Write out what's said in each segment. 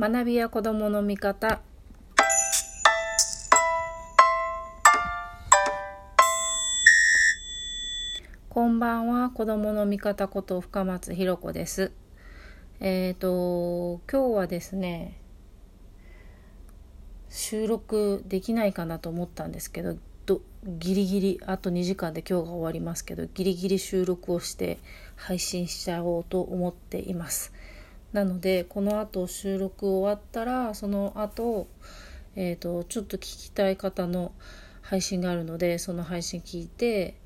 学びや子どもの味方。こんばんは子どもの味方こと深松ひろ子です。えっ、ー、と今日はですね収録できないかなと思ったんですけどどギリギリあと2時間で今日が終わりますけどギリギリ収録をして配信しちゃおうと思っています。なのでこの後収録終わったらその後えーと、ちょっと聞きたい方の配信があるのでその配信聞いて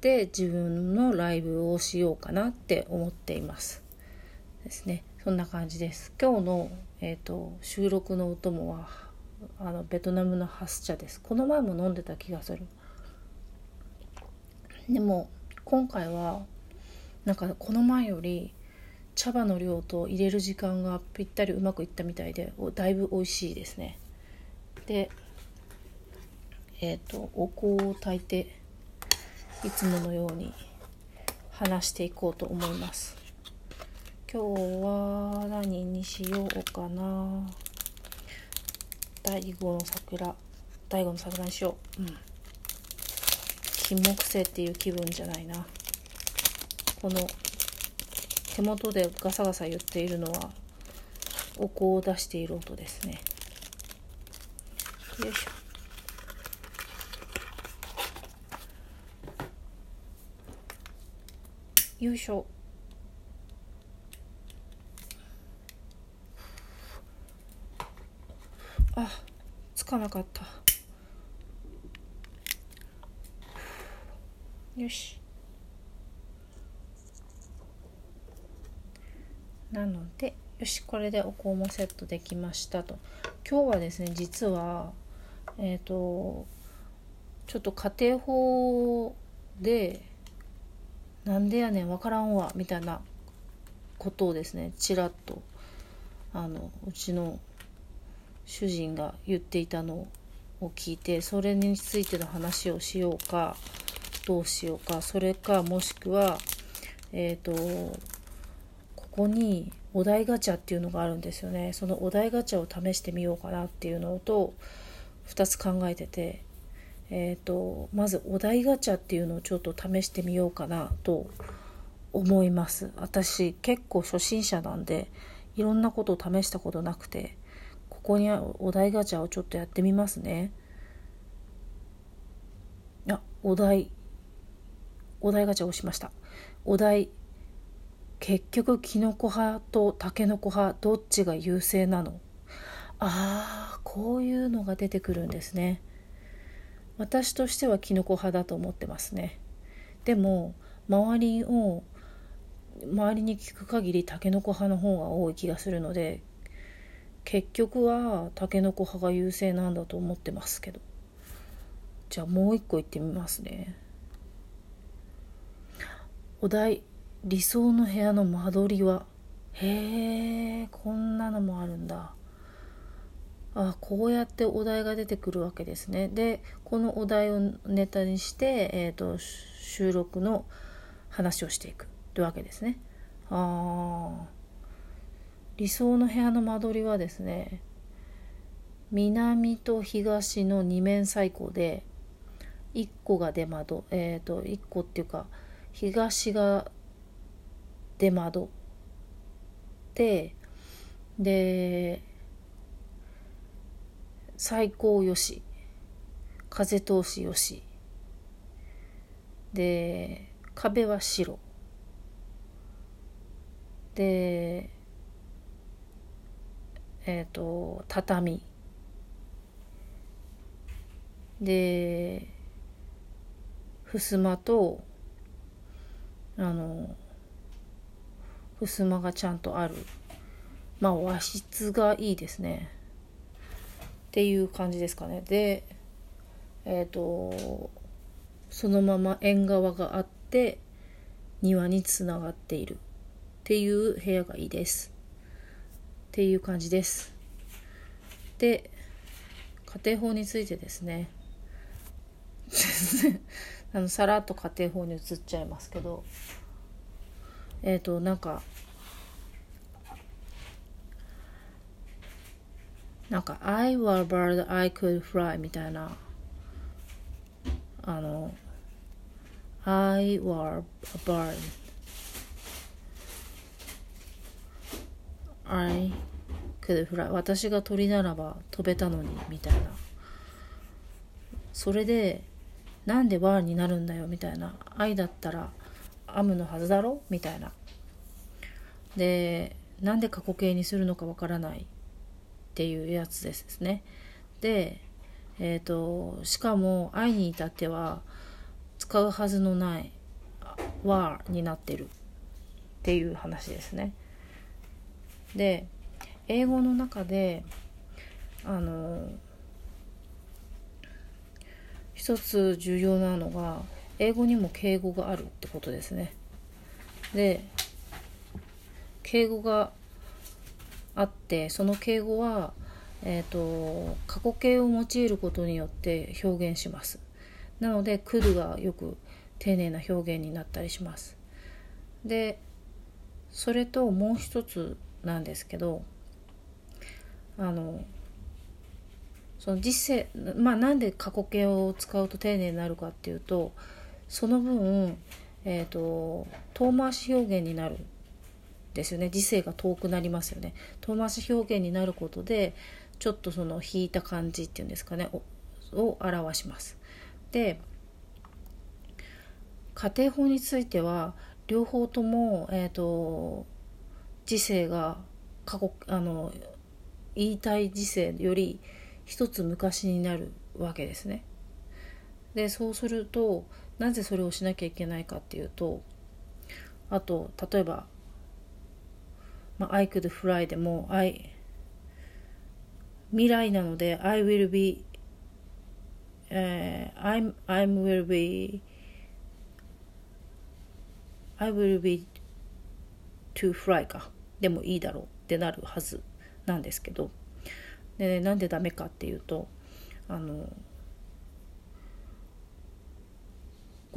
で自分のライブをしようかなって思っています。ですね。そんな感じです。今日の、えーと、収録のお供はあのベトナムのハス茶です。この前も飲んでた気がする。でも今回はなんかこの前より茶葉の量と入れる時間がぴったりうまくいったみたいでだいぶ美味しいですね。でえっ、ー、とお香を炊いていつものように話していこうと思います。今日は何にしようかな。第5の桜。第5の桜にしよう。うん。金木犀っていう気分じゃないな。この手元でガサガサ言っているのはお香を出している音ですね。よいしょ。よいしょ。あつかなかった。よし。なのでよしこれでお香もセットできましたと。今日はですね実はえっ、ー、とちょっと家庭法でなんでやねん分からんわみたいなことをですねちらっとあのうちの主人が言っていたのを聞いてそれについての話をしようかどうしようかそれかもしくはえっ、ー、とここにお題ガチャっていうのがあるんですよねそのお題ガチャを試してみようかなっていうのと2つ考えててえ、ー、とまずお題ガチャっていうのをちょっと試してみようかなと思います私結構初心者なんでいろんなことを試したことなくてここにお題ガチャをちょっとやってみますね。あ、お題。お題ガチャをしました。お題。結局、キノコ派とタケノコ派、どっちが優勢なの？ああ、こういうのが出てくるんですね。私としてはキノコ派だと思ってますね。でも、周りを、周りに聞く限りタケノコ派の方が多い気がするので結局はタケノコ派が優勢なんだと思ってますけどじゃあもう一個言ってみますねお題理想の部屋の間取りは？へえこんなのもあるんだ。あこうやってお題が出てくるわけですね。でこのお題をネタにして、えーと、収録の話をしていくというわけですね。あ理想の部屋の間取りはですね南と東の二面採光で1個が出窓えっ、ー、と1個っていうか東が出窓。でで最高よし。風通しよし。で壁は白。でえっ、ー、と畳。で襖とあの襖がちゃんとある。まあ和室がいいですね。っていう感じですかね。でえっ、ー、とそのまま縁側があって庭につながっている。っていう部屋がいいです。っていう感じです。で家庭法についてですね。あのさらっと家庭法に移っちゃいますけどえっ、ー、となんかなんか「I were bird I could fly」みたいな。あの「I were a bird I could fly」私が鳥ならば飛べたのにみたいな。それでなんで「were」になるんだよみたいな「愛だったら「am」のはずだろ？みたいなでなんで過去形にするのかわからないっていうやつですね。で、えーと、しかも愛に至っては使うはずのない「は」になってるっていう話ですね。で英語の中であの一つ重要なのが英語にも敬語があるってことですね。で敬語があってその敬語は、えーと、過去形を用いることによって表現しますなので「来る」がよく丁寧な表現になったりしますでそれともう一つなんですけどあのその実世まあなんで過去形を使うと丁寧になるかっていうとその分、えーと遠回し表現になるですよね。時世が遠くなりますよね。遠回し表現になることでちょっとその引いた感じっていうんですかね。を表します。で家庭法については両方とも、えーと、時世が過去あの言いたい時世より一つ昔になるわけですね。でそうするとなぜそれをしなきゃいけないかっていうとあと例えばまあ、I could fly でも I 未来なので I will be、uh, I'm, I'm will be I will be to fly か。でもいいだろうってなるはずなんですけど。でなんでダメかっていうとあの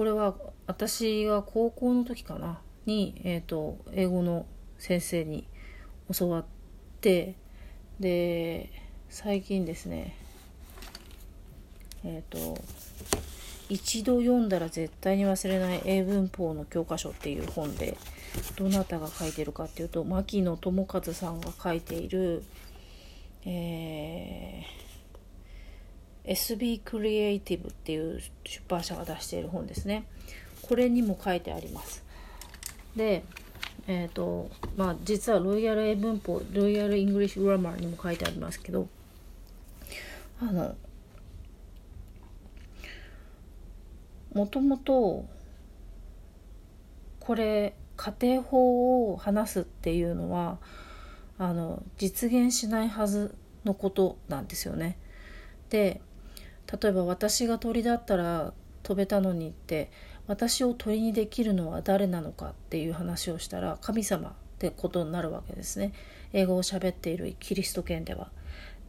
これは私が高校の時かな？に、えーと英語の先生に教わってで最近ですねえっ、ー、と一度読んだら絶対に忘れない英文法の教科書っていう本でどなたが書いてるかっていうと牧野智和さんが書いている、えー、SB クリエイティブっていう出版社が出している本ですね。これにも書いてあります。で、えーとまあ、実はロイヤル英文法 Royal English Grammar にも書いてありますけどあのもともとこれ家庭法を話すっていうのはあの実現しないはずのことなんですよね。で例えば私が鳥だったら飛べたのにって私を鳥にできるのは誰なのかっていう話をしたら神様ってことになるわけですね英語を喋っているキリスト圏では。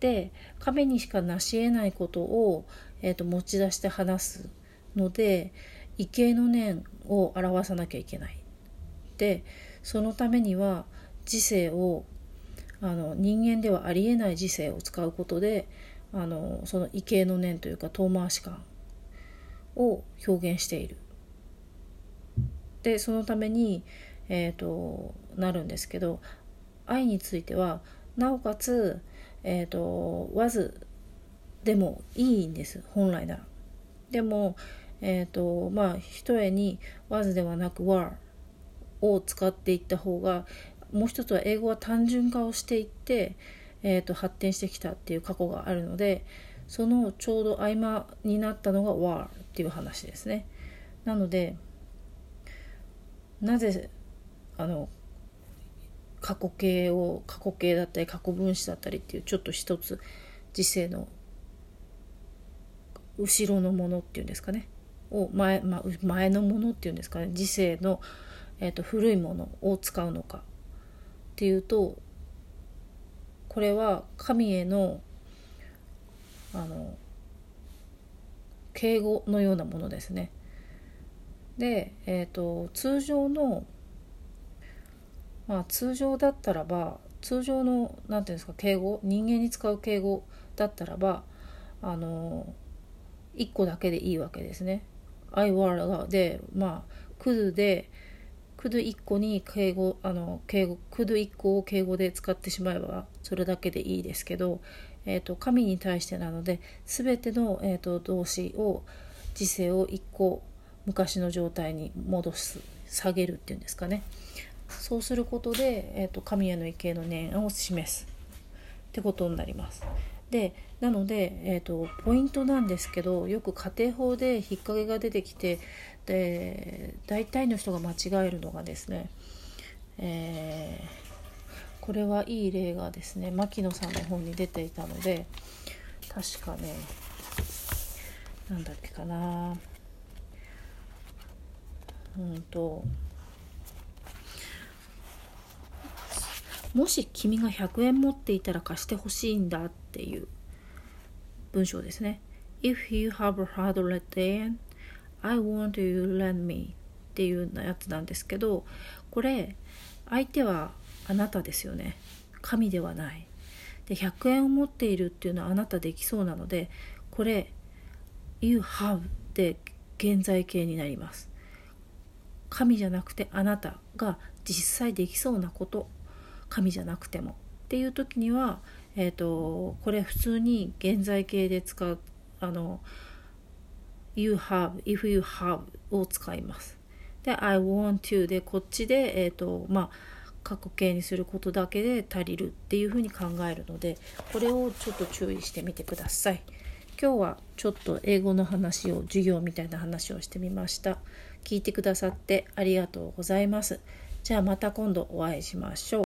で神にしか成し得ないことを、えーと、持ち出して話すので畏敬の念を表さなきゃいけない。でそのためには知性をあの人間ではありえない知性を使うことであのその畏敬の念というか遠回し感を表現しているでそのために、えーと、なるんですけど愛についてはなおかつ、えーと、わずでもいいんです本来なら。でも、えーとまあ、一重にわずではなくわを使っていった方がもう一つは英語は単純化をしていって、えーと、発展してきたっていう過去があるのでそのちょうど合間になったのが were っていう話ですね。なのでなぜあの過去形を過去形だったり過去分子だったりっていうちょっと一つ時世の後ろのものっていうんですかねを前,、ま前のものっていうんですかね時世の、えーと、古いものを使うのかっていうとこれは神へのあの敬語のようなものですね。で、えーと、通常のまあ通常だったらば通常の何て言うんですか敬語人間に使う敬語だったらばあの1個だけでいいわけですね。I were でまあ could で could 1個に敬語あの敬語 could 1個を敬語で使ってしまえばそれだけでいいですけど、えーと、神に対してなので全ての、えーと、動詞を時制を1個昔の状態に戻す下げるっていうんですかねそうすることで、えーと、神への畏敬の念を示すってことになります。でなので、えーと、ポイントなんですけどよく家庭法で引っ掛けが出てきてで大体の人が間違えるのがですね、えー、これはいい例がですね牧野さんの本に出ていたので確かね何だっけかな。うんともし君が100円持っていたら貸してほしいんだっていう文章ですね。If you have a hundred yen, I want you to lend me っていうやつなんですけど、これ相手はあなたですよね。神ではない。で、100円を持っているっていうのはあなたできそうなので、これ You have で現在形になります。神じゃなくてあなたが実際できそうなこと神じゃなくてもっていう時には、えーと、これ普通に現在形で使うあの You have, if you have を使います。で I want to でこっちで、えーとまあ、過去形にすることだけで足りるっていうふうに考えるのでこれをちょっと注意してみてください。今日はちょっと英語の話を授業みたいな話をしてみました。聞いてくださってありがとうございます。じゃあまた今度お会いしましょう。